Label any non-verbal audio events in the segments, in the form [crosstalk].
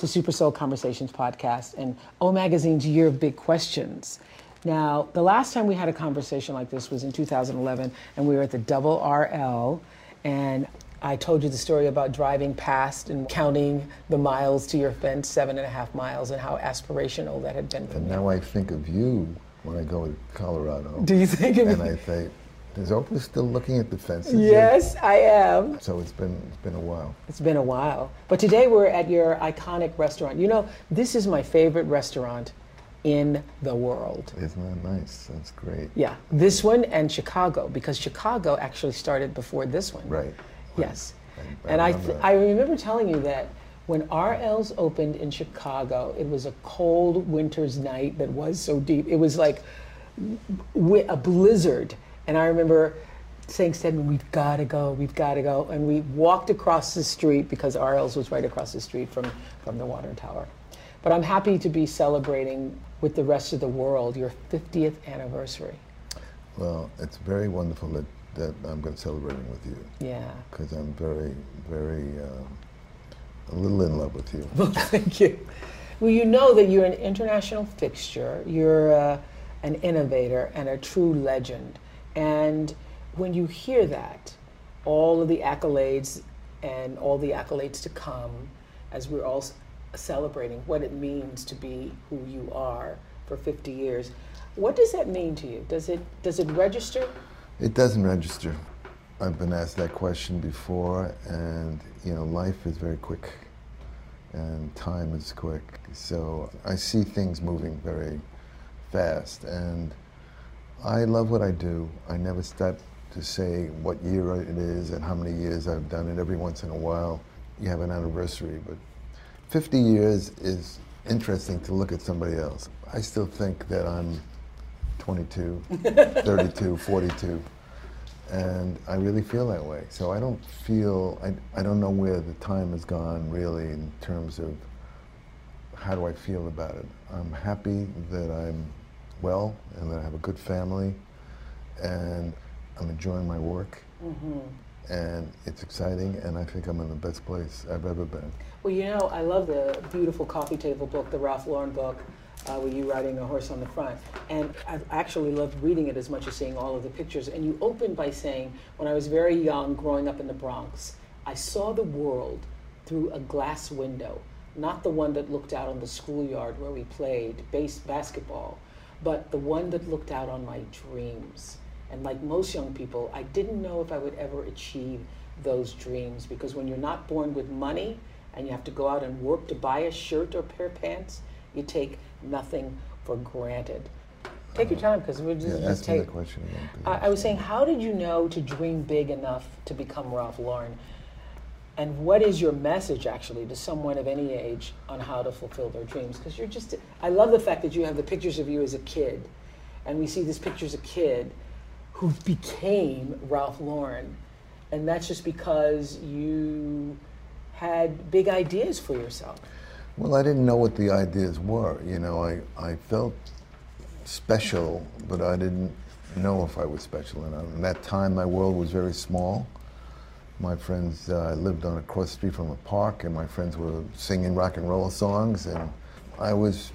to Super Soul Conversations podcast and O Magazine's Year of Big Questions. Now, the last time we had a conversation like this was in 2011, and we were at the Double RL, and I told you the story about driving past and counting the miles to your fence, seven and a half miles, and how aspirational that had been for and me. now I think of you when I go to Colorado. Do you think of me? And? I think, is Oprah still looking at the fences? Yes, I am. So it's been it's been a while. It's been a while. But today we're at your iconic restaurant. You know, this is my favorite restaurant in the world. Isn't that nice? That's great. Yeah, this one and Chicago, because Chicago actually started before this one. Right. Yes. I- I And I, remember I remember telling you that when RL's opened in Chicago, it was a cold winter's night that was so deep. It was like a blizzard. And I remember saying, Stedman, we've got to go, we've got to go. And we walked across the street because RL's was right across the street from, from the Water Tower. But I'm happy to be celebrating with the rest of the world your 50th anniversary. Well, it's very wonderful that, that I'm going to celebrating with you Yeah. because I'm very, very, uh, a little in love with you. [laughs] Well, Thank you. Well, you know that you're an international fixture, you're uh, an innovator, and a true legend. And when you hear that, all of the accolades and all the accolades to come, as we're all celebrating what it means to be who you are for 50 years, what does that mean to you? Does it does it register? It doesn't register. I've been asked that question before, and you know, life is very quick, and time is quick. So I see things moving very fast, and I love what I do. I never stop to say what year it is and how many years I've done it. Every once in a while, you have an anniversary, but 50 years is interesting to look at somebody else. I still think that I'm 22, [laughs] 32, 42 and I really feel that way. So I don't feel I, I don't know where the time has gone really in terms of how do I feel about it. I'm happy that I'm well and that I have a good family, and I'm enjoying my work, and it's exciting, and I think I'm in the best place I've ever been. Well, you know, I love the beautiful coffee table book, the Ralph Lauren book, uh, with you riding a horse on the front. And I've actually loved reading it as much as seeing all of the pictures. And you open by saying, when I was very young, growing up in the Bronx, I saw the world through a glass window, not the one that looked out on the schoolyard where we played base basketball, but the one that looked out on my dreams. And like most young people, I didn't know if I would ever achieve those dreams because when you're not born with money and you have to go out and work to buy a shirt or pair of pants, you take nothing for granted. Take your time because we're just, Yeah, just ask take. the question again. I, I was saying, how did you know to dream big enough to become Ralph Lauren? And what is your message actually to someone of any age on how to fulfill their dreams? Because you're just, I love the fact that you have the pictures of you as a kid. And we see these pictures of a kid who became Ralph Lauren. And that's just because you had big ideas for yourself. Well, I didn't know what the ideas were. You know, I, I felt special, but I didn't know if I was special enough. In that time, my world was very small. My friends uh, lived on a cross street from a park, and my friends were singing rock and roll songs, and I was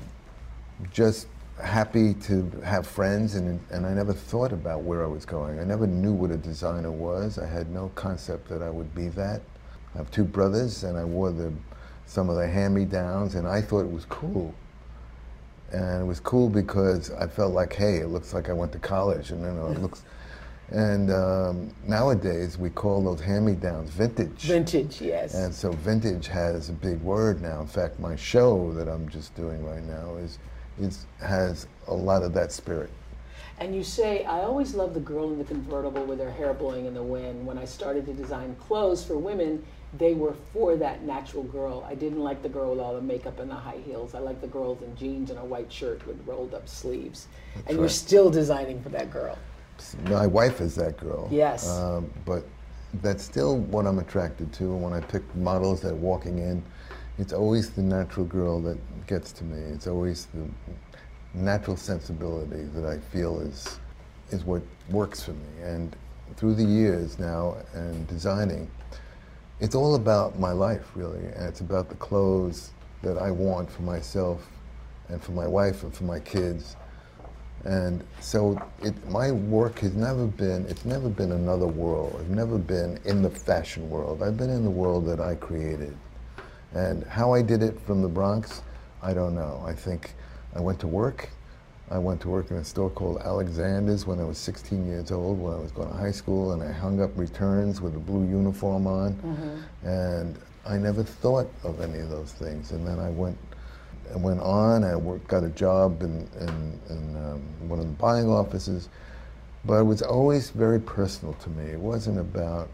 just happy to have friends, and, and I never thought about where I was going. I never knew what a designer was. I had no concept that I would be that. I have two brothers, and I wore the, some of the hand-me-downs, and I thought it was cool. And it was cool because I felt like, hey, it looks like I went to college, and you know, it looks. And um, nowadays, we call those hand-me-downs vintage. Vintage, yes. And so vintage has a big word now. In fact, my show that I'm just doing right now is, is has a lot of that spirit. And you say, I always loved the girl in the convertible with her hair blowing in the wind. When I started to design clothes for women, they were for that natural girl. I didn't like the girl with all the makeup and the high heels. I like the girls in jeans and a white shirt with rolled up sleeves. That's and right. you're still designing for that girl. My wife is that girl. Yes. Um, but that's still what I'm attracted to. And when I pick models that are walking in, it's always the natural girl that gets to me. It's always the natural sensibility that I feel is is what works for me. And through the years now and designing, it's all about my life really, and it's about the clothes that I want for myself and for my wife and for my kids. And so it, my work has never been, it's never been another world. I've never been in the fashion world. I've been in the world that I created. And how I did it from the Bronx, I don't know. I think I went to work. I went to work in a store called Alexander's when I was 16 years old, when I was going to high school, and I hung up returns with a blue uniform on. Mm-hmm. And I never thought of any of those things. And then I went I went on. I worked, got a job in, in, in um, one of the buying offices, but it was always very personal to me. It wasn't about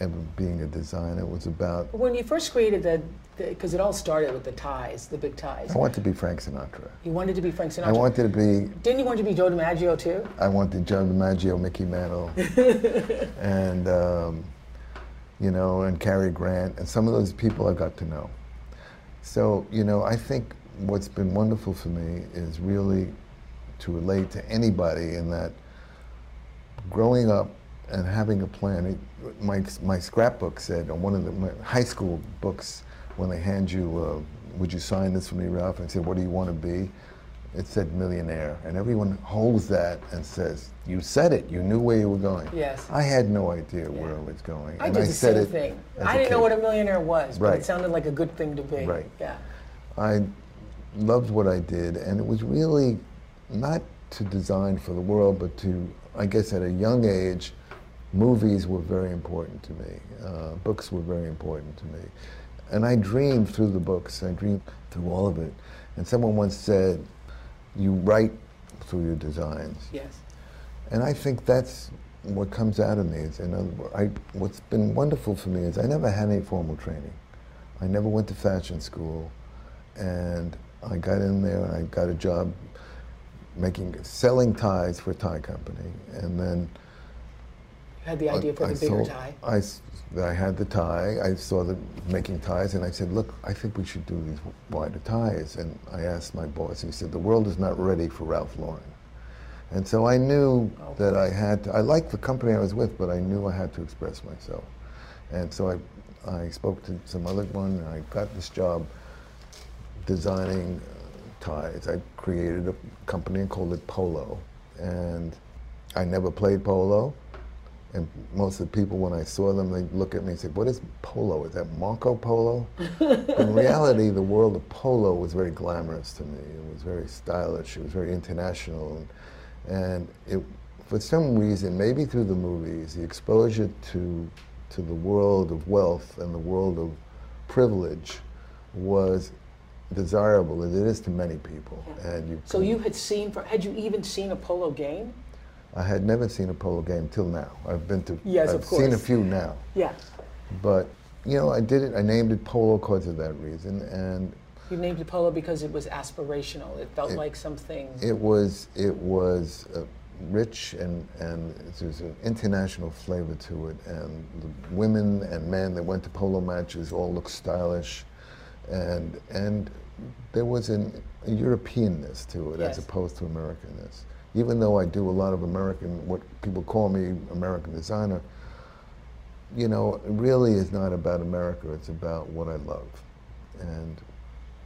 ever being a designer. It was about When you first created the, because it all started with the ties, the big ties. I wanted to be Frank Sinatra. You wanted to be Frank Sinatra. I wanted to be. Didn't you want to be Joe DiMaggio too? I wanted Joe DiMaggio, Mickey Mantle, [laughs] and um, you know, and Cary Grant, and some of those people I got to know. So you know, I think what's been wonderful for me is really to relate to anybody in that growing up and having a plan. It, my, my scrapbook said on one of the my high school books, when they hand you, uh, would you sign this for me, Ralph? And I said, what do you want to be? It said millionaire. And everyone holds that and says, you said it. You knew where you were going. Yes. I had no idea where I was going. I and did I the said same it thing. I didn't know what a millionaire was, but Right. it sounded like a good thing to be. Right. Yeah. I loved what I did, and it was really not to design for the world, but to, I guess at a young age, movies were very important to me. Uh, books were very important to me. And I dreamed through the books, I dreamed through all of it. And someone once said, you write through your designs. Yes. And I think that's what comes out of me. Is in other words, I, what's been wonderful for me is I never had any formal training. I never went to fashion school, and I got in there and I got a job making selling ties for a tie company, and then You had the idea for I the bigger sold- tie. I, I had the tie. I saw them making ties, and I said, "Look, I think we should do these wider ties." And I asked my boss. He said, "The world is not ready for Ralph Lauren." And so I knew Oh. that I had to. I liked the company I was with, but I knew I had to express myself. And so I, I spoke to some other one, and I got this job designing uh, ties. I created a company and called it Polo, and I never played polo. And most of the people, when I saw them, they look at me and say, "What is polo? Is that Marco Polo?" [laughs] In reality, the world of polo was very glamorous to me. It was very stylish. It was very international, and, and it, for some reason, maybe through the movies, the exposure to to the world of wealth and the world of privilege was desirable as it is to many people. And you So you had seen, for, had you even seen a polo game? I had never seen a polo game till now. I've been to. Yes, I've seen a few now, Yeah. but you know, I did it. I named it polo because of that reason, and You named it polo because it was aspirational. It felt It- like something. it was it was uh, rich and and there's an international flavor to it, and the women and men that went to polo matches all looked stylish, and and there was an, a Europeanness to it Yes. as opposed to Americanness. Even though I do a lot of American, what people call me American designer, you know, it really is not about America. It's about what I love. And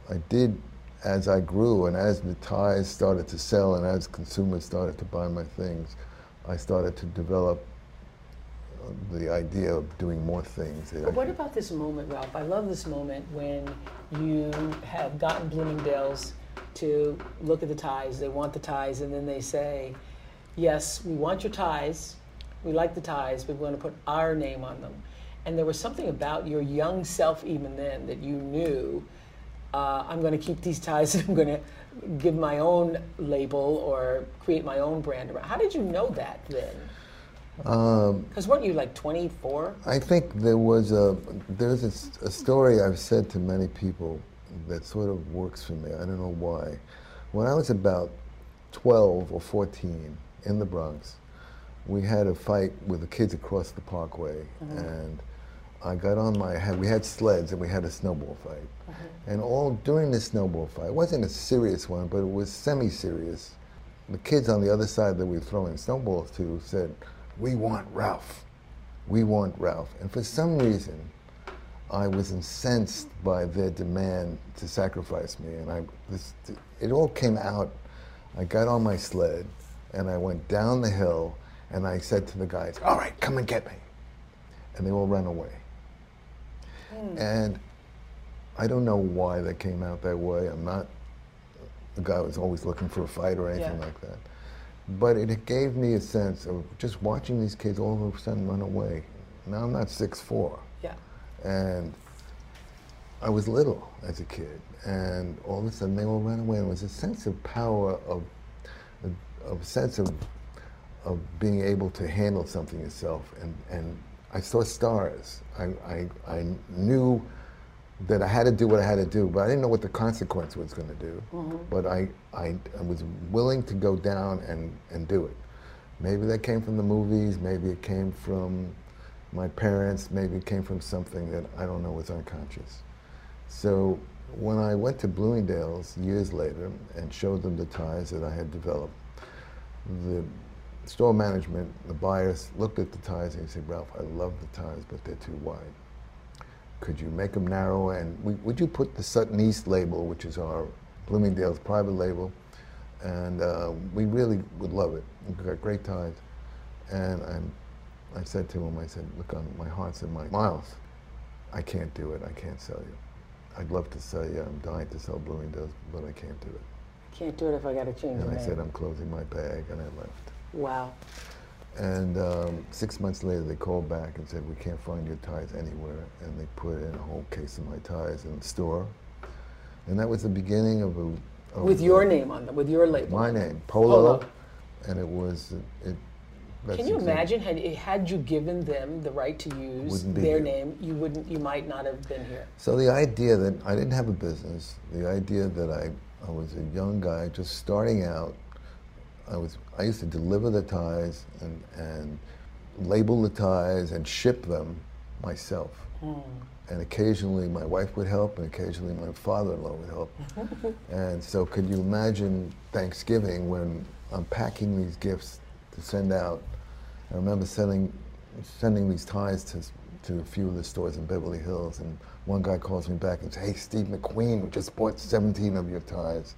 I did, as I grew and as the ties started to sell and as consumers started to buy my things, I started to develop the idea of doing more things. But what about this moment, Ralph? I love this moment when you have gotten Bloomingdale's to look at the ties. They want the ties, and then they say, "Yes, we want your ties. We like the ties, but we want to put our name on them." And there was something about your young self, even then, that you knew. Uh, I'm going to keep these ties, [laughs] and I'm going to give my own label or create my own brand. around. How did you know that then? Um, because weren't you like 24? I think there was a there's a, a story I've said to many people that sort of works for me. I don't know why. When I was about 12 or 14 in the Bronx, we had a fight with the kids across the Parkway, uh-huh. and I got on my had we had sleds and we had a snowball fight, uh-huh. and all during the snowball fight, it wasn't a serious one, but it was semi-serious. The kids on the other side that we were throwing snowballs to said, "We want Ralph." we want Ralph. And for some reason, I was incensed by their demand to sacrifice me. And I, this, it all came out. I got on my sled and I went down the hill and I said to the guys, all right, come and get me. And they all ran away. Hmm. And I don't know why that came out that way. I'm not the guy was always looking for a fight or anything Yeah. like that. But it gave me a sense of just watching these kids all of a sudden run away. Now I'm not 6'4", Yeah. and I was little as a kid, and all of a sudden they all ran away. And it was a sense of power, of of a sense of of being able to handle something yourself. And, and I saw stars. I, I, I knew that I had to do what I had to do, but I didn't know what the consequence was going to do. Mm-hmm. But I, I, I was willing to go down and, and do it. Maybe that came from the movies, maybe it came from my parents, maybe it came from something that I don't know was unconscious. So when I went to Bloomingdale's years later and showed them the ties that I had developed, the store management, the buyers looked at the ties and they said, Ralph, I love the ties, but they're too wide. Could you make them narrower? And we, would you put the Sutton East label, which is our Bloomingdale's private label? And uh, we really would love it. We've got great ties. And I'm, I said to him, I said, look, on my heart's in my mouth. I can't do it. I can't sell you. I'd love to sell you. I'm dying to sell Bloomingdale's, but I can't do it. I Can't do it if I got to change And I name. said, I'm closing my bag, and I left. wow. And um, six months later, they called back and said, we can't find your ties anywhere. And they put in a whole case of my ties in the store. And that was the beginning of a... Of With your name on them, with your label. My name, Polo. Polo. And it was... It, Can you imagine had had you given them the right to use their here. name, you wouldn't, you might not have been here. So the idea that I didn't have a business, the idea that I, I was a young guy just starting out, I was I used to deliver the ties and, and label the ties and ship them myself. Hmm. And occasionally my wife would help, and occasionally my father-in-law would help. [laughs] and so, could you imagine Thanksgiving when I'm packing these gifts to send out? I remember sending sending these ties to to a few of the stores in Beverly Hills, and one guy calls me back and says, "Hey, Steve McQueen we just bought 17 of your ties."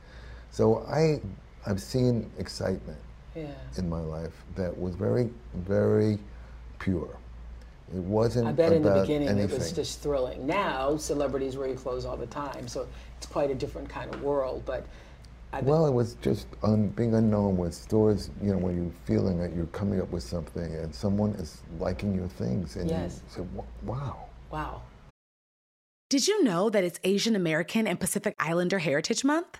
So I I've seen excitement Yeah. in my life that was very very pure. It wasn't I bet in the about beginning anything. it was just thrilling. Now celebrities wear your clothes all the time, so it's quite a different kind of world. But I Well, it was just un, being unknown with stores, you know, when you're feeling that you're coming up with something and someone is liking your things and Yes. you say, wow. wow. Did you know that it's Asian American and Pacific Islander Heritage Month?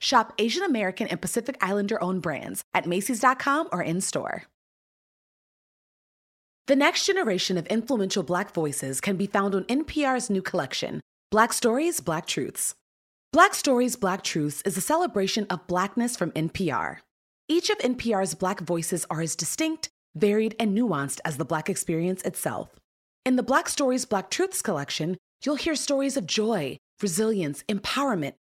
Shop Asian American and Pacific Islander owned brands at Macy's.com or in store. The next generation of influential Black voices can be found on NPR's new collection, Black Stories, Black Truths. Black Stories, Black Truths is a celebration of Blackness from NPR. Each of NPR's Black voices are as distinct, varied, and nuanced as the Black experience itself. In the Black Stories, Black Truths collection, you'll hear stories of joy, resilience, empowerment,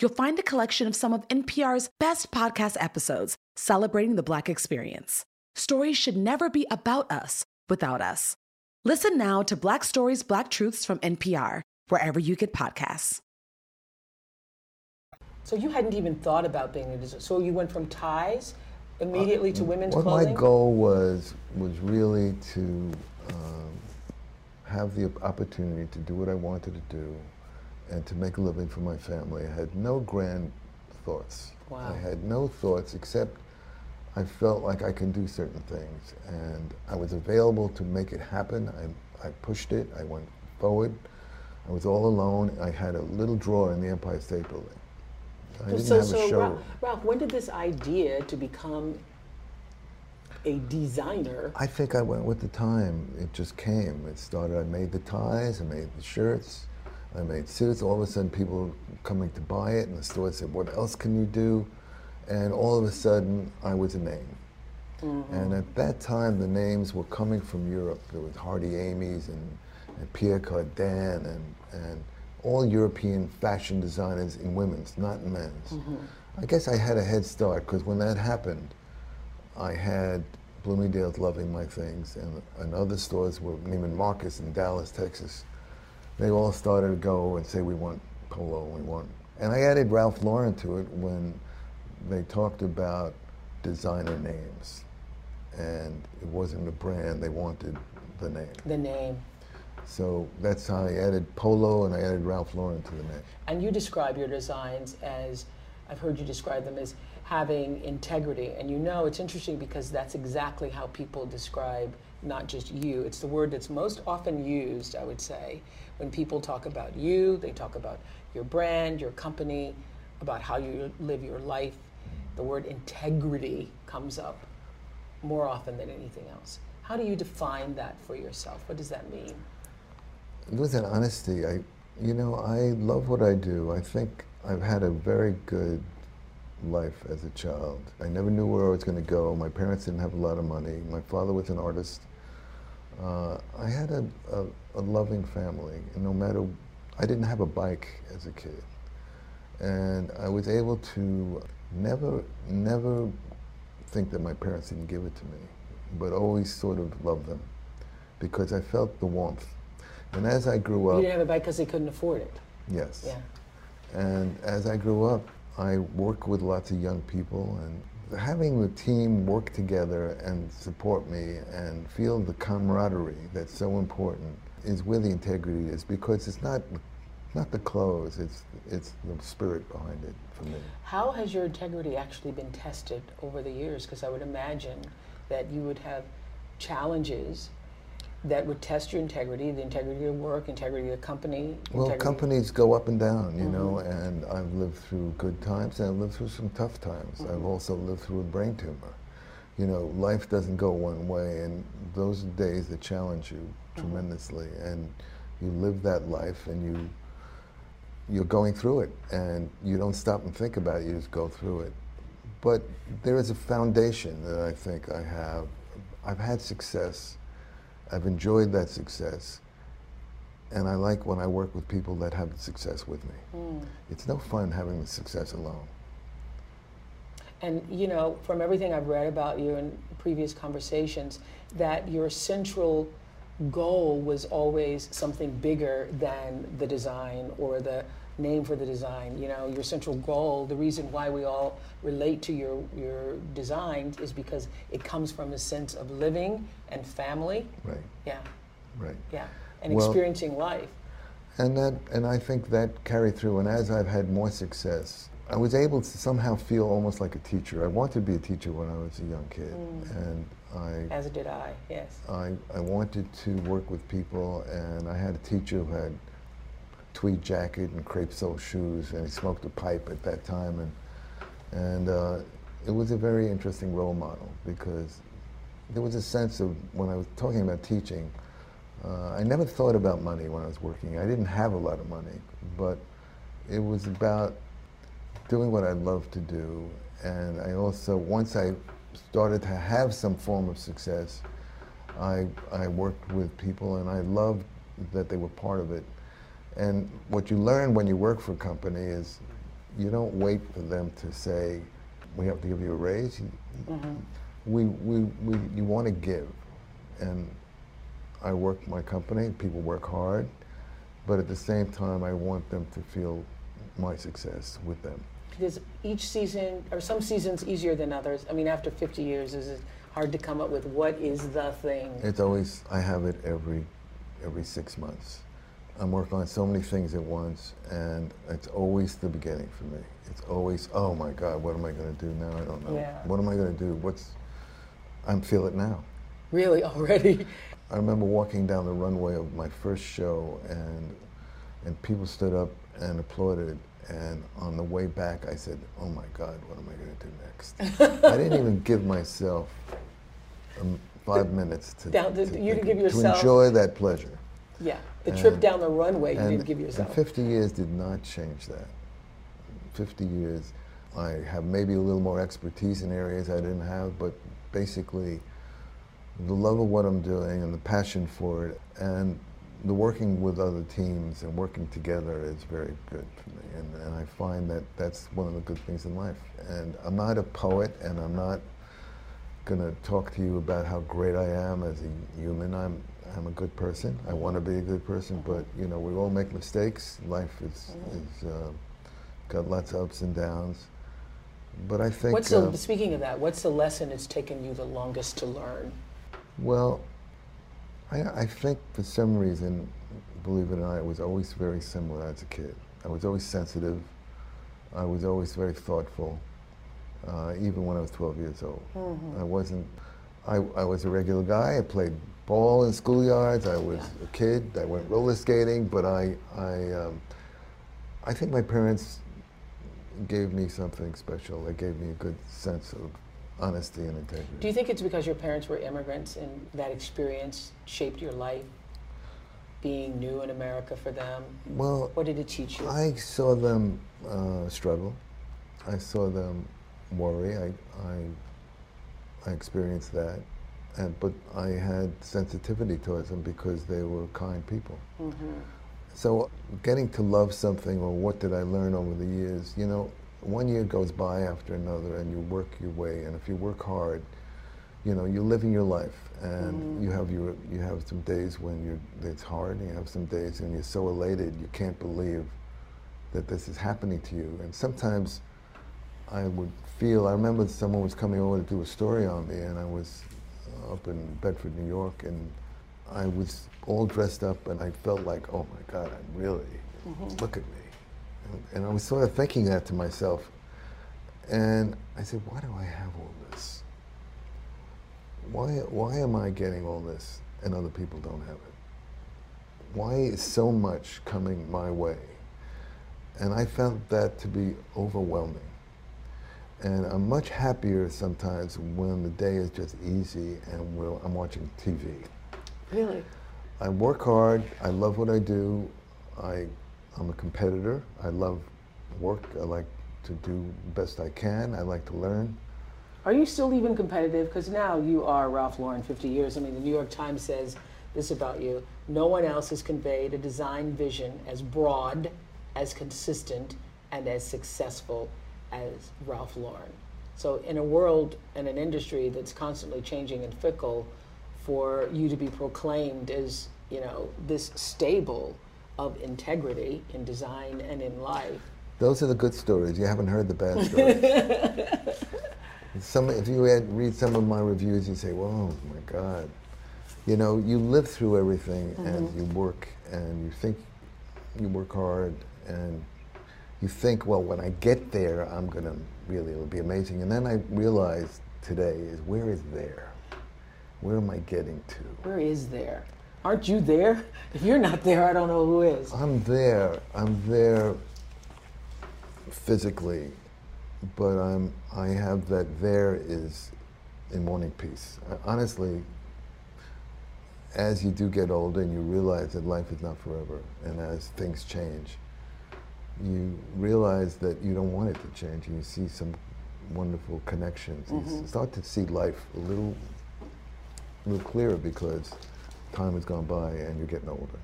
you'll find a collection of some of NPR's best podcast episodes celebrating the Black experience. Stories should never be about us without us. Listen now to Black Stories, Black Truths from NPR, wherever you get podcasts. So you hadn't even thought about being a designer. So you went from ties immediately to women's What clothing? my goal was was really to um, have the opportunity to do what I wanted to do and to make a living for my family. I had no grand thoughts. Wow. I had no thoughts except I felt like I can do certain things, and I was available to make it happen. I, I pushed it. I went forward. I was all alone. I had a little drawer in the Empire State Building. I didn't so, have a so show. Ralph, Ralph, when did this idea to become a designer? I think I went with the time. It just came. It started. I made the ties. I made the shirts. I made suits. All of a sudden, people coming to buy it, and the store said, "What else can you do?" And all of a sudden, I was a name. Mm-hmm. And at that time, the names were coming from Europe. There was Hardy Amies and, and Pierre Cardin and, and all European fashion designers in women's, not in men's. Mm-hmm. I guess I had a head start because when that happened, I had Bloomingdale's loving my things, and, and other stores were Neiman Marcus in Dallas, Texas. They all started to go and say, we want polo, we want. And I added Ralph Lauren to it when they talked about designer names. And it wasn't a brand, they wanted the name. The name. So that's how I added polo and I added Ralph Lauren to the name. And you describe your designs as, I've heard you describe them as having integrity. And you know, it's interesting because that's exactly how people describe not just you. It's the word that's most often used, I would say, when people talk about you, they talk about your brand, your company, about how you live your life. The word integrity comes up more often than anything else. How do you define that for yourself? What does that mean? With an honesty, I, you know, I love what I do. I think I've had a very good life as a child. I never knew where I was going to go. My parents didn't have a lot of money. My father was an artist. Uh, I had a, a, a loving family, and no matter, I didn't have a bike as a kid. And I was able to never, never think that my parents didn't give it to me, but always sort of love them because I felt the warmth. And as I grew up. You didn't have a bike because they couldn't afford it. yes. Yeah. And as I grew up, I worked with lots of young people, and having the team work together and support me and feel the camaraderie that's so important is where the integrity is because it's not not the clothes, it's it's the spirit behind it for me. How has your integrity actually been tested over the years? Because I would imagine that you would have challenges that would test your integrity, the integrity of your work, integrity of the company. Well, integrity- companies go up and down, you know, mm-hmm. and I've lived through good times and I've lived through some tough times. I've mm-hmm. also lived through a brain tumor. You know, life doesn't go one way, and those are days that challenge you mm-hmm. tremendously, and you live that life, and you you're going through it, and you don't stop and think about it. You just go through it. But there is a foundation that I think I have. I've had success. I've enjoyed that success. And I like when I work with people that have the success with me. Hmm. It's no fun having the success alone. And you know, from everything I've read about you in previous conversations, that your central goal was always something bigger than the design or the name for the design. You know, your central goal, the reason why we all relate to your your design is because it comes from a sense of living and family. Right. Yeah. Right. Yeah. And Well- experiencing life. And that, and I think that carried through. And as I've had more success, I was able to somehow feel almost like a teacher. I wanted to be a teacher when I was a young kid, mm. and I, As did I. Yes. I, I wanted to work with people. And I had a teacher who had tweed jacket and crepe sole shoes, and he smoked a pipe at that time, and and uh, it was a very interesting role model because there was a sense of when I was talking about teaching. Uh, I never thought about money when I was working. I didn't have a lot of money, but it was about doing what I love to do. And I also, once I started to have some form of success, I, I worked with people and I loved that they were part of it. And what you learn when you work for a company is you don't wait for them to say, we have to give you a raise. You- mm-hmm. We, we, we, you want to give. And I work my company, people work hard, but at the same time, I want them to feel my success with them. Does each season, or some seasons easier than others? I mean, after 50 years, is it hard to come up with what is the thing? It's always, I have it every, every six months. I'm working on so many things at once, and it's always the beginning for me. It's always, oh my God, what am I going to do now? I don't know. Yeah. What am I going to do? What's, I'm feel it now. Really, [laughs] already? I remember walking down the runway of my first show, and and people stood up and applauded. And on the way back, I said, "Oh my God, what am I going to do next?" [laughs] I didn't even give myself um, five minutes to, Down- you didn't give yourself- to enjoy that pleasure. Yeah. The trip down the runway, you and, didn't give and yourself. 50 years did not change that. 50 years, I have maybe a little more expertise in areas I didn't have, but basically, the love of what I'm doing and the passion for it, and the working with other teams and working together is very good for me. And, and I find that that's one of the good things in life. And I'm not a poet, and I'm not going to talk to you about how great I am as a human. I'm I'm a good person. I want to be a good person, but you know we all make mistakes. Life is is uh, got lots of ups and downs. But I think What's uh, the, speaking of that, what's the lesson it's taken you the longest to learn? well, I, I think for some reason, believe it or not, I was always very similar as a kid. I was always sensitive. I was always very thoughtful, uh, even when I was 12 years old. I wasn't. I, I was a regular guy. I played ball in schoolyards. I was a kid. I went roller skating, but I, I, um, I think my parents gave me something special. They gave me a good sense of honesty and integrity. Do you think it's because your parents were immigrants and that experience shaped your life? Being new in America for them? well, What did it teach you? I saw them uh, struggle. I saw them worry. I, I, I experienced that, and but I had sensitivity towards them because they were kind people. Mm-hmm. So getting to love something, or what did I learn over the years? You know, one year goes by after another, and you work your way. And if you work hard, you know, you're living your life, and mm-hmm. you have your you have some days when you're it's hard, and you have some days when you're so elated you can't believe that this is happening to you. And sometimes I would feel. I remember someone was coming over to do a story on me, and I was up in Bedford, New York, and I was all dressed up, and I felt like, oh my God, I'm really mm-hmm. look at me, and, and I was sort of thinking that to myself, and I said, why do I have all this? Why why am I getting all this and other people don't have it? Why is so much coming my way? And I found that to be overwhelming. And I'm much happier sometimes when the day is just easy and we're, I'm watching TV. really? I work hard. I love what I do. I, I'm a competitor. I love work. I like to do the best I can. I like to learn. Are you still even competitive? Because now you are Ralph Lauren 50 years. I mean, the New York Times says this about you. No one else has conveyed a design vision as broad, as consistent, and as successful as Ralph Lauren. So, in a world and an industry that's constantly changing and fickle, for you to be proclaimed as, you know, this stable of integrity in design and in life. Those are the good stories. You haven't heard the bad stories. [laughs] some, if you had, read some of my reviews, you say, "Whoa, my God!" You know, you live through everything, and mm-hmm. you work, and you think you work hard, and you think, "Well, when I get there, I'm gonna really it'll be amazing." And then I realized today is where is there? Where am I getting to? Where is there? Aren't you there? [laughs] If you're not there, I don't know who is. I'm there. I'm there physically, but I'm. I have that there is in wanting peace. Uh, Honestly, as you do get older and you realize that life is not forever, and as things change, you realize that you don't want it to change, and you see some wonderful connections. You start to see life a little, a little clearer because time has gone by and you're getting older.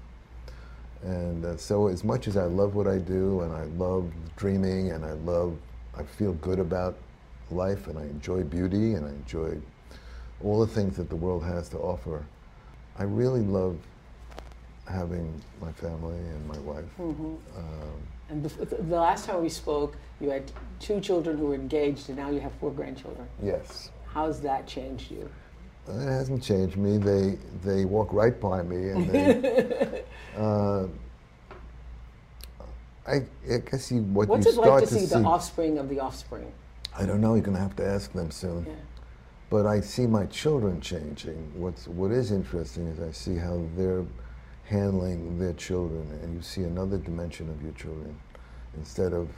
And uh, so, as much as I love what I do, and I love dreaming, and I love, I feel good about life, and I enjoy beauty, and I enjoy all the things that the world has to offer. I really love having my family and my wife. Um, And the last time we spoke, you had two children who were engaged, and now you have four grandchildren. yes, How's that changed you? it hasn't changed me. They they walk right by me, and they. [laughs] uh, I, I guess you what What's you it start like to, to see, the offspring of the offspring? I don't know. You're going to have to ask them soon. Yeah. But I see my children changing. What's what is interesting is I see how they're handling their children, and you see another dimension of your children instead of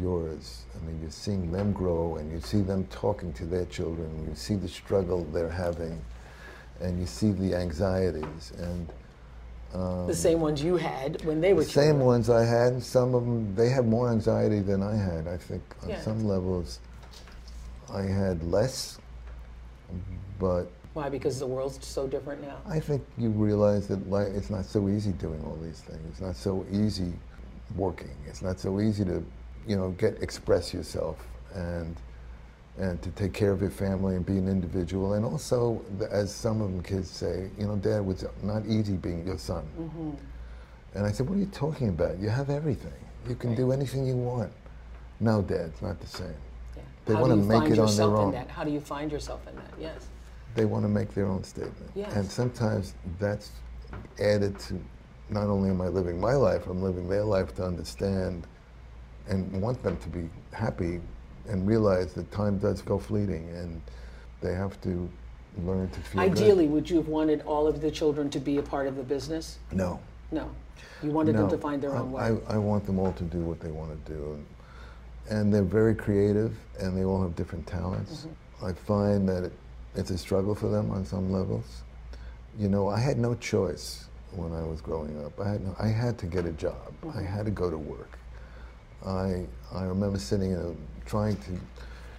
yours. I mean, you're seeing them grow, and you see them talking to their children. And you see the struggle they're having, and you see the anxieties and. the same ones you had when they were Um, The same children. ones I had. Some of them, they had more anxiety than I had. I think on Yeah. some levels, I had less, but Why? Because the world's so different now. I think you realize that life, it's not so easy doing all these things. It's not so easy working. It's not so easy to, you know, get express yourself and and to take care of your family and be an individual. And also, as some of them kids say, you know, Dad, it's not easy being your son. Mm-hmm. And I said, what are you talking about? You have everything. You can do anything you want. No, Dad, it's not the same. Yeah. They How do you make find it on yourself their in own. that? How do you find yourself in that? Yes. They want to make their own statement. Yes. And sometimes that's added to not only am I living my life, I'm living their life to understand and want them to be happy and realize that time does go fleeting and they have to learn to feel good. Ideally, would you have wanted all of the children to be a part of the business? No. No. You wanted no. them to find their I, own way. I, I want them all to do what they want to do. And they're very creative and they all have different talents. Mm-hmm. I find that it, it's a struggle for them on some levels. You know, I had no choice when I was growing up. I had, no, I had to get a job. I mm-hmm. had to go to work. I, I remember sitting in a, trying to,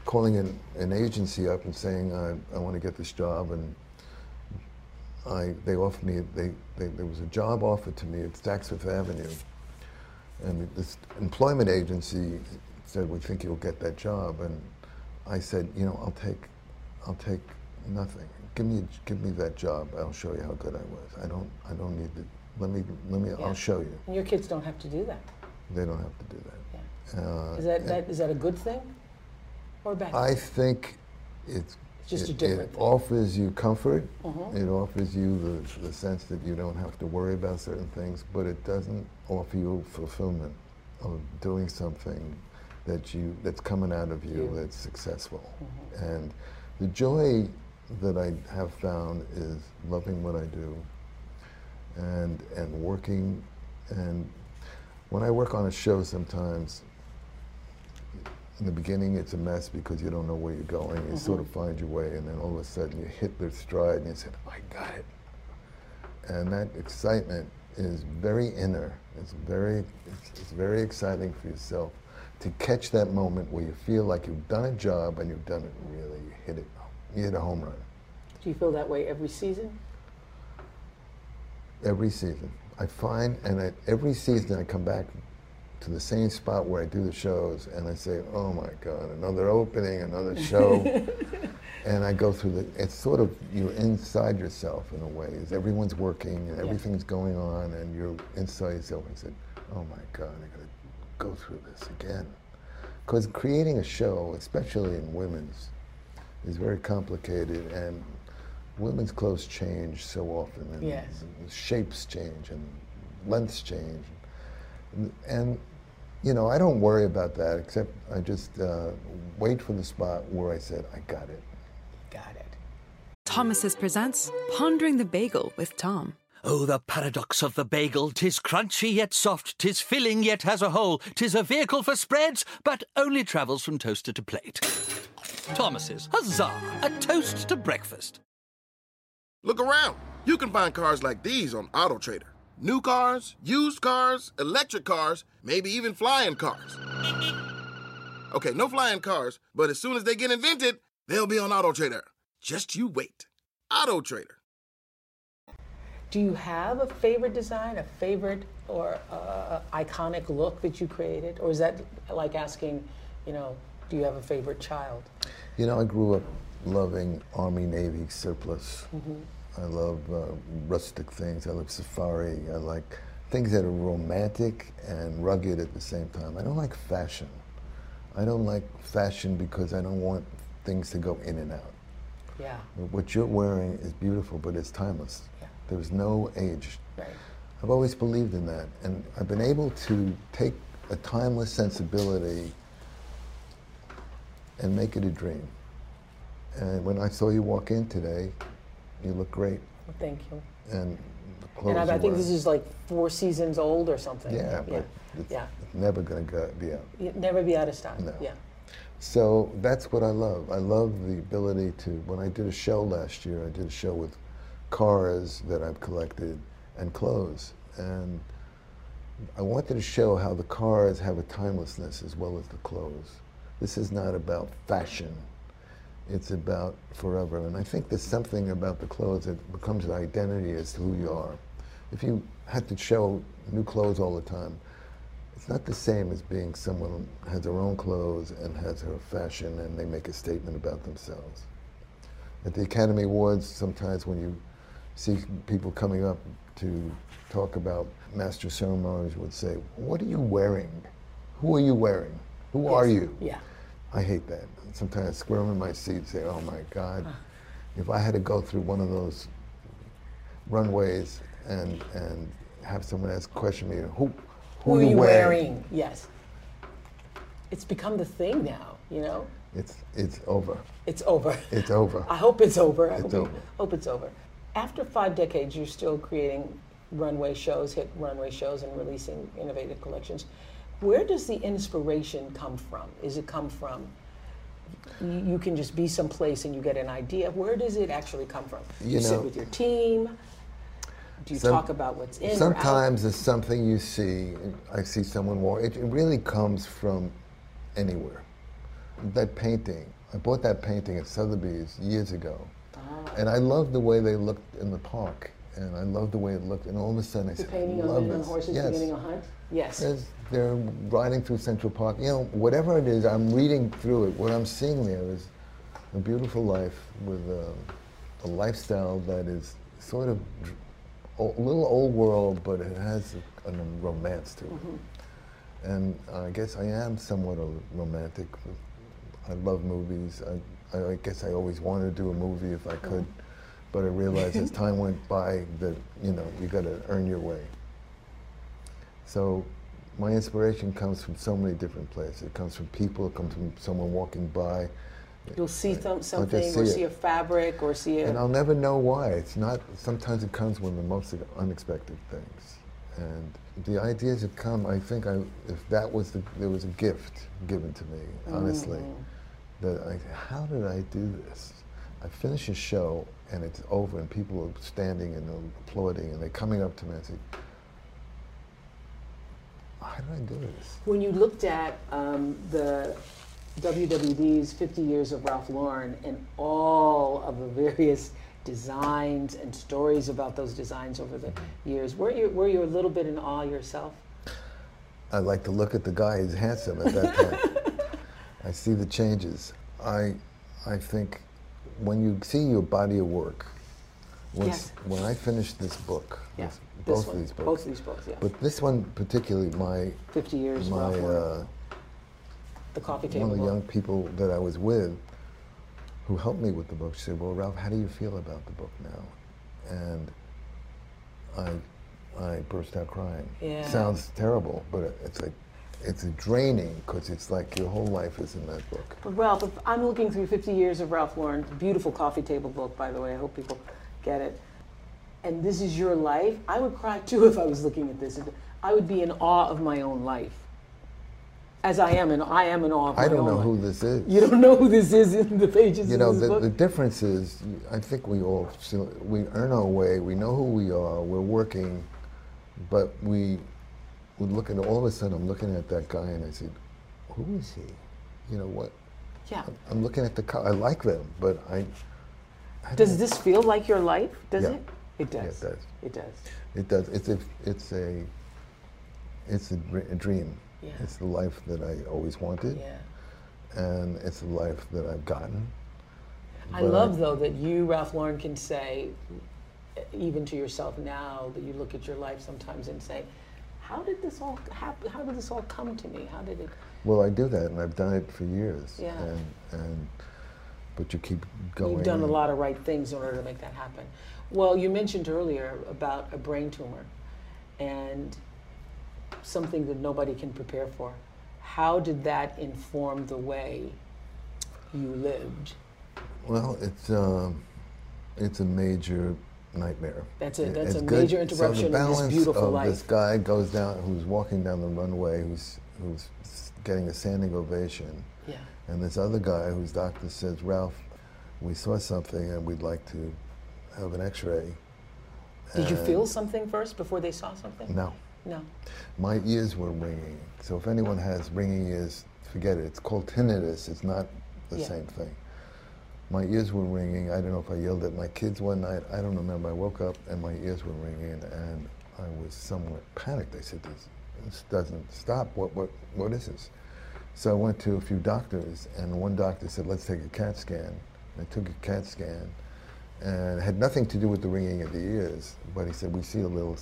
calling an, an agency up and saying, I, I want to get this job. And I, they offered me, they, they, there was a job offered to me at Saks Fifth Avenue. And this employment agency said, we think you'll get that job. And I said, you know, I'll take, I'll take nothing. Give me, give me that job. I'll show you how good I was. I don't, I don't need to, let me, let me, Yeah. I'll show you. And your kids don't have to do that. They don't have to do that. Yeah. Uh, Is that, that is that a good thing or a bad thing? I think it's, It's just a it, different it thing. Mm-hmm. offers you comfort. It offers you the, the sense that you don't have to worry about certain things, but it doesn't offer you fulfillment of doing something that you that's coming out of you You. that's successful. Mm-hmm. And the joy that I have found is loving what I do and and working and when I work on a show sometimes in the beginning it's a mess because you don't know where you're going. You sort of mm-hmm. find your way and then all of a sudden you hit the stride and you say, I got it. And that excitement is very inner. It's very it's, it's very exciting for yourself to catch that moment where you feel like you've done a job and you've done it really. You hit it. You hit a home run Do you feel that way every season? every season. I find, and at every season I come back to the same spot where I do the shows, and I say, "Oh my God, another opening, another show," [laughs] and I go through the. It's sort of you're inside yourself in a way. Is everyone's working and everything's going on, and you're inside yourself. And say, "Oh my God, I gotta go through this again," because creating a show, especially in women's, is very complicated and. Women's clothes change so often, and Yes. shapes change, and lengths change, and you know I don't worry about that. Except I just uh, wait for the spot where I said I got it. Got it. Thomas's presents Pondering the Bagel with Tom. Oh, the paradox of the bagel! Tis crunchy yet soft, tis filling yet has a hole, tis a vehicle for spreads, but only travels from toaster to plate. Thomas's, huzzah! A toast to breakfast. Look around. You can find cars like these on AutoTrader. New cars, used cars, electric cars, maybe even flying cars. Okay, no flying cars, but as soon as they get invented, they'll be on AutoTrader. Just you wait. AutoTrader. Do you have a favorite design, a favorite or uh, iconic look that you created, or is that like asking, you know, do you have a favorite child? You know, I grew up loving Army Navy surplus. I love uh, rustic things. I love safari. I like things that are romantic and rugged at the same time. I don't like fashion. I don't like fashion because I don't want things to go in and out. Yeah. What you're wearing is beautiful, but it's timeless. Yeah. There's no age. Right. I've always believed in that, and I've been able to take a timeless sensibility and make it a dream. And when I saw you walk in today, you look great, Thank you. and the clothes. And I, I think this is like four seasons old or something. Yeah, but yeah. it's yeah. never going to be out. You'd never be out of stock. No. Yeah. So that's what I love. I love the ability to. When I did a show last year, I did a show with cars that I've collected and clothes, and I wanted to show how the cars have a timelessness as well as the clothes. This is not about fashion. It's about forever. And I think there's something about the clothes that becomes an identity as to who you are. If you had to show new clothes all the time, it's not the same as being someone who has their own clothes and has her fashion and they make a statement about themselves. At the Academy Awards, sometimes when you see people coming up to talk about master ceremonies would say, what are you wearing? Who are you wearing? Who are you? Yeah. I hate that. Sometimes I squirm in my seat and say, oh my God, ah. if I had to go through one of those runways and, and have someone ask question me, who, Who are you wearing? Yes. It's become the thing now, you know? It's, it's over. It's over. It's over. [laughs] I hope it's over. I It's hope, over. hope it's over. After five decades, you're still creating runway shows, hit runway shows, and releasing innovative collections. Where does the inspiration come from? Is it come from you, you can just be someplace and you get an idea? Where does it actually come from? You sit know- with your team. Do you Some- talk about what's in? Sometimes it's something you see. I see someone walk. It, it really comes from anywhere. That painting. I bought that painting at Sotheby's years ago, Ah. and I loved the way they looked in the park, and I loved the way it looked. And all of a sudden, I The said, painting I love on this. horses yes. beginning a hunt. Yes. As they're riding through Central Park, you know, whatever it is, I'm reading through it. What I'm seeing there is a beautiful life with a, a lifestyle that is sort of a little old world, but it has a, a romance to it. Mm-hmm. And I guess I am somewhat a romantic. I love movies. I, I guess I always wanted to do a movie if I could, but I realized as [laughs] time went by that you know you got to earn your way. So my inspiration comes from so many different places. It comes from people. It comes from someone walking by. You'll see some, something see or it. see a fabric or see a. And I'll never know why. It's not. Sometimes it comes when the most unexpected things. And the ideas that come, I think, I, if that was the, there was a gift given to me, honestly, mm-hmm. that I, how did I do this? I finish a show and it's over, and people are standing and applauding, and they're coming up to me and say, "How did I do this?" When you looked at um, the WWD's 50 Years of Ralph Lauren and all of the various designs and stories about those designs over the years, were you, were you a little bit in awe yourself? I like to look at the guy. He's handsome at that time. [laughs] I see the changes. I, I think when you see your body of work, Yes. when I finished this book, Yeah, this- this both one, of these books, both of these books, yeah. but this one particularly, my 50 years, my uh, the coffee table one of the book. young people that I was with, who helped me with the book, she said, "Well, Ralph, how do you feel about the book now?" And I, I burst out crying. Yeah. Sounds terrible, but it's like, it's a draining because it's like your whole life is in that book. But Ralph, if I'm looking through 50 years of Ralph Lauren, beautiful coffee table book, by the way. I hope people get it. And this is your life. I would cry too if I was looking at this. I would be in awe of my own life, as I am, and I am in awe of my I don't know life. who this is. You don't know who this is in the pages You of know, the, the difference is, I think we all, we earn our way, we know who we are, we're working, but we would look at, all of a sudden, I'm looking at that guy and I said, who is he? You know what? yeah. I'm looking at the, co- I like them, but I, I Does this feel like your life? Does Yeah. it? It Yeah, does. it does. It does. It does, it's a, it's a, it's a, a dream. Yeah. It's the life that I always wanted, Yeah. and it's the life that I've gotten. I But love though that you, Ralph Lauren, can say, even to yourself now, that you look at your life sometimes and say, "How did this all happen? How did this all come to me? How did it?" Well, I do that, and I've done it for years. Yeah. And, and but you keep going. You've done a lot of right things in order to make that happen. Well, you mentioned earlier about a brain tumor, and something that nobody can prepare for. How did that inform the way you lived? Well, it's um, it's a major nightmare. That's it. It- That's it's a good. major so interruption the in this beautiful of life. This guy goes down, who's walking down the runway, who's who's getting a standing ovation, Yeah. and this other guy whose doctor says, Ralph, we saw something, and we'd like to have an X-ray. Did you feel something first before they saw something? No. No. My ears were ringing. So if anyone has ringing ears, forget it. It's called tinnitus. It's not the Yeah. same thing. My ears were ringing. I don't know if I yelled at my kids one night. I don't remember. I woke up and my ears were ringing, and I was somewhat panicked. I said, "This, this doesn't stop. What, what, what is this?" So I went to a few doctors, and one doctor said, "Let's take a CAT scan." I took a CAT scan, and it had nothing to do with the ringing of the ears. But he said, "We see a little,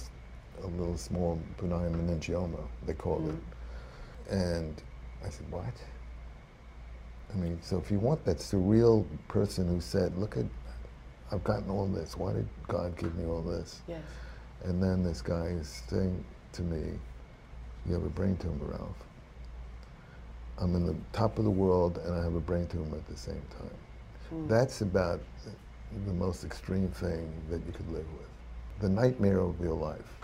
a little small benign meningioma," they called it. Mm. And I said, "What?" I mean, so if you want that surreal person who said, "Look at, I've gotten all this. Why did God give me all this?" Yes. And then this guy is saying to me, You have a brain tumor, Ralph. I'm in the top of the world and I have a brain tumor at the same time. Hmm. That's about the most extreme thing that you could live with. The nightmare of your life.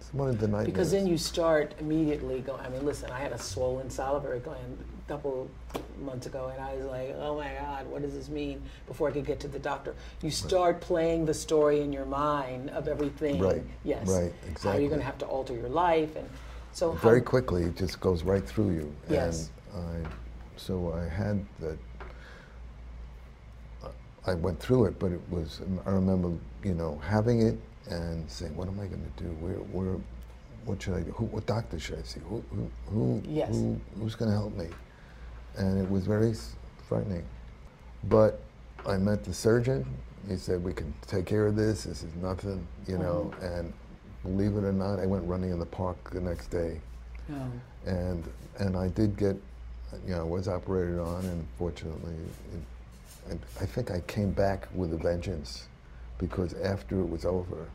It's one of the nightmares. Because then you start immediately going. I mean, listen, I had a swollen salivary gland a couple months ago, and I was like, "Oh my God, what does this mean?" Before I could get to the doctor, you start playing the story in your mind of everything. Right, Yes. right, exactly. How you're going to have to alter your life, and so how, very quickly it just goes right through you Yes. and I, so i had that i went through it but it was i remember you know having it and saying what am i going to do? Where where what should i do? Who, what doctor should i see? Who who, who, Yes. who who's going to help me? And it was very frightening. But i met the surgeon. He said we can take care of this. This is nothing you know uh-huh. and believe it or not i went running in the park the next day. Oh, and and I did get, you know, was operated on, and fortunately, it, and I think I came back with a vengeance, because after it was over,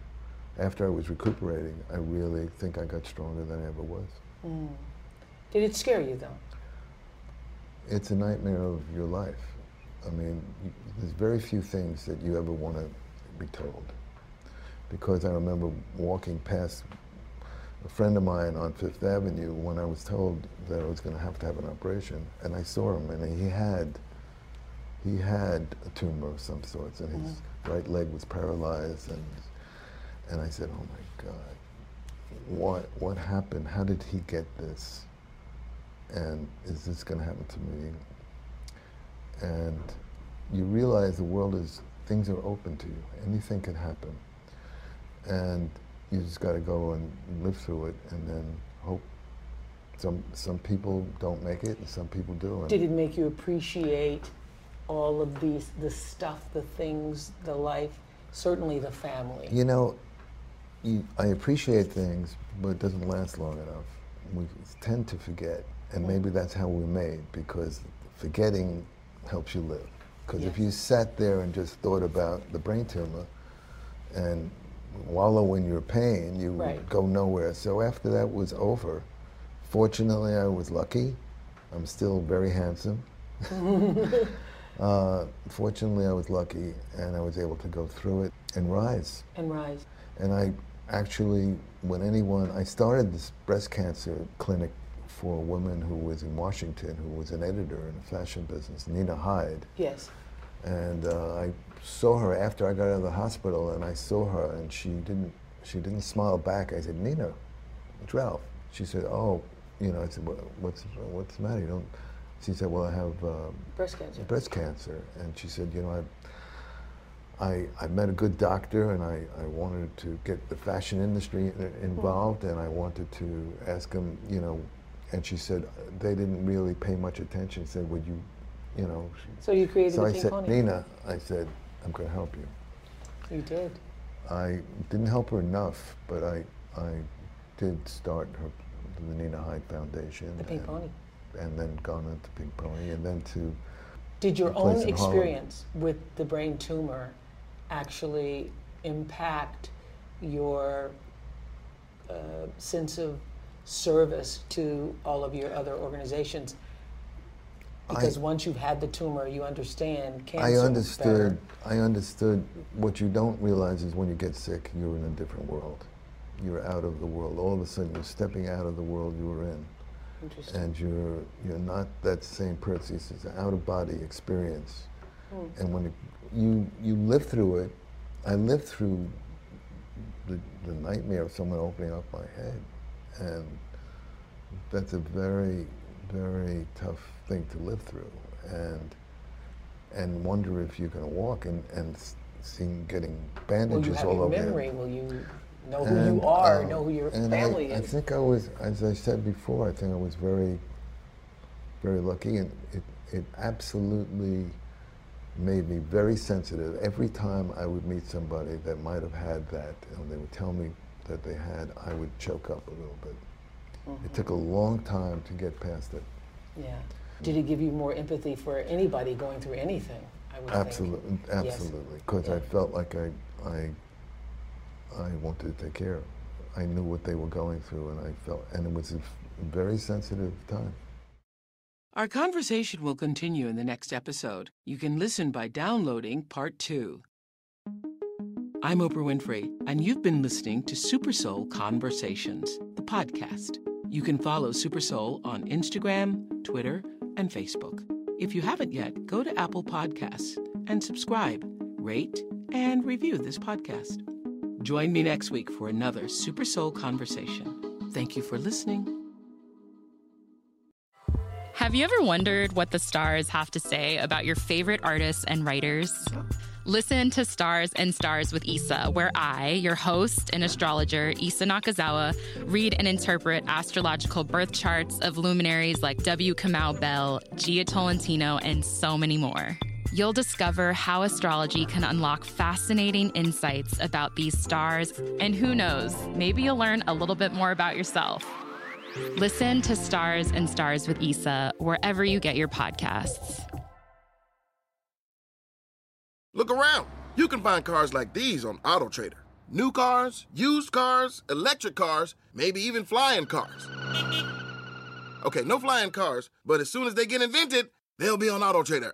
after I was recuperating, I really think I got stronger than I ever was. Mm. did it scare you though? It's a nightmare of your life. I mean, you, there's very few things that you ever want to be told, because I remember walking past a friend of mine on Fifth Avenue when I was told that I was going to have to have an operation, and I saw him, and he had he had a tumor of some sorts, and his mm. Right leg was paralyzed, and and I said, "Oh my God, what what happened? How did he get this? And is this going to happen to me?" And you realize the world is things are open to you. Anything can happen, and you just got to go and live through it, and then hope Some some people don't make it, and some people do. And Did it make you appreciate all of these, the stuff, the things, the life, certainly the family? You know, you, I appreciate things, but it doesn't last long enough. We tend to forget, and maybe that's how we're made because forgetting helps you live. Because if you sat there and just thought about the brain tumor and wallow in your pain, you Right. would go nowhere. So after that was over, fortunately, I was lucky. I'm still very handsome. [laughs] uh, fortunately, I was lucky, and I was able to go through it and rise. And rise. And I actually, when anyone, I started this breast cancer clinic for a woman who was in Washington, who was an editor in the fashion business, Nina Hyde. Yes. And uh, I saw her after I got out of the hospital, and I saw her, and she didn't, she didn't smile back. I said, Nina, it's Ralph. She said, Oh, you know. I said, "What- What's, what's the matter? You don't. She said, Well, I have um, Breast cancer. breast cancer. And she said, you know, I, I, I met a good doctor and I, I wanted to get the fashion industry involved and I wanted to ask him, you know, and she said, they didn't really pay much attention. Said, would you, you know. So you created So I said, Pony. Nina, I said, I'm going to help you. You did. I didn't help her enough, but I, I did start her, the Nina Hyde Foundation. The Pink Pony. And then gone into Pink Pony and then to Did your own experience with the brain tumor actually impact your uh, sense of service to all of your other organizations? Because once you've had the tumor, you understand cancer. I understood. I understood. What you don't realize is when you get sick, you're in a different world. You're out of the world. All of a sudden, you're stepping out of the world you were in. And you're you're not that same person. It's an out of body experience. Hmm. And when it, you you live through it, I lived through the, the nightmare of someone opening up my head, and that's a very very tough thing to live through, and and wonder if you're going to walk and and seeing getting Will bandages you have all your over you. memory? Will you know who And, you are? uh, know who your family I, I think I was, as I said before, I think I was very, very lucky, and it, it absolutely made me very sensitive. Every time I would meet somebody that might have had that, and they would tell me that they had, I would choke up a little bit. Mm-hmm. It took a long time to get past it. yeah. Did it give you more empathy for anybody going through anything? I would think. Absolutely, absolutely, because I Yeah. felt like I, I, I wanted to take care of. I knew what they were going through, and I felt, and it was a very sensitive time. Our conversation will continue in the next episode. You can listen by downloading part two. I'm Oprah Winfrey, and you've been listening to Super Soul Conversations, the podcast. You can follow Super Soul on Instagram, Twitter, and Facebook. If you haven't yet, go to Apple Podcasts and subscribe, rate, and review this podcast. Join me next week for another Super Soul Conversation. Thank you for listening. Have you ever wondered what the stars have to say about your favorite artists and writers? Listen to Stars and Stars with Issa, where I, your host and astrologer, Issa Nakazawa, read and interpret astrological birth charts of luminaries like W. Kamau Bell, Jia Tolentino, and so many more. You'll discover how astrology can unlock fascinating insights about these stars, and who knows, maybe you'll learn a little bit more about yourself. Listen to Stars and Stars with Issa wherever you get your podcasts. Look around. You can find cars like these on AutoTrader. New cars, used cars, electric cars, maybe even flying cars. Okay, no flying cars, but as soon as they get invented, they'll be on AutoTrader.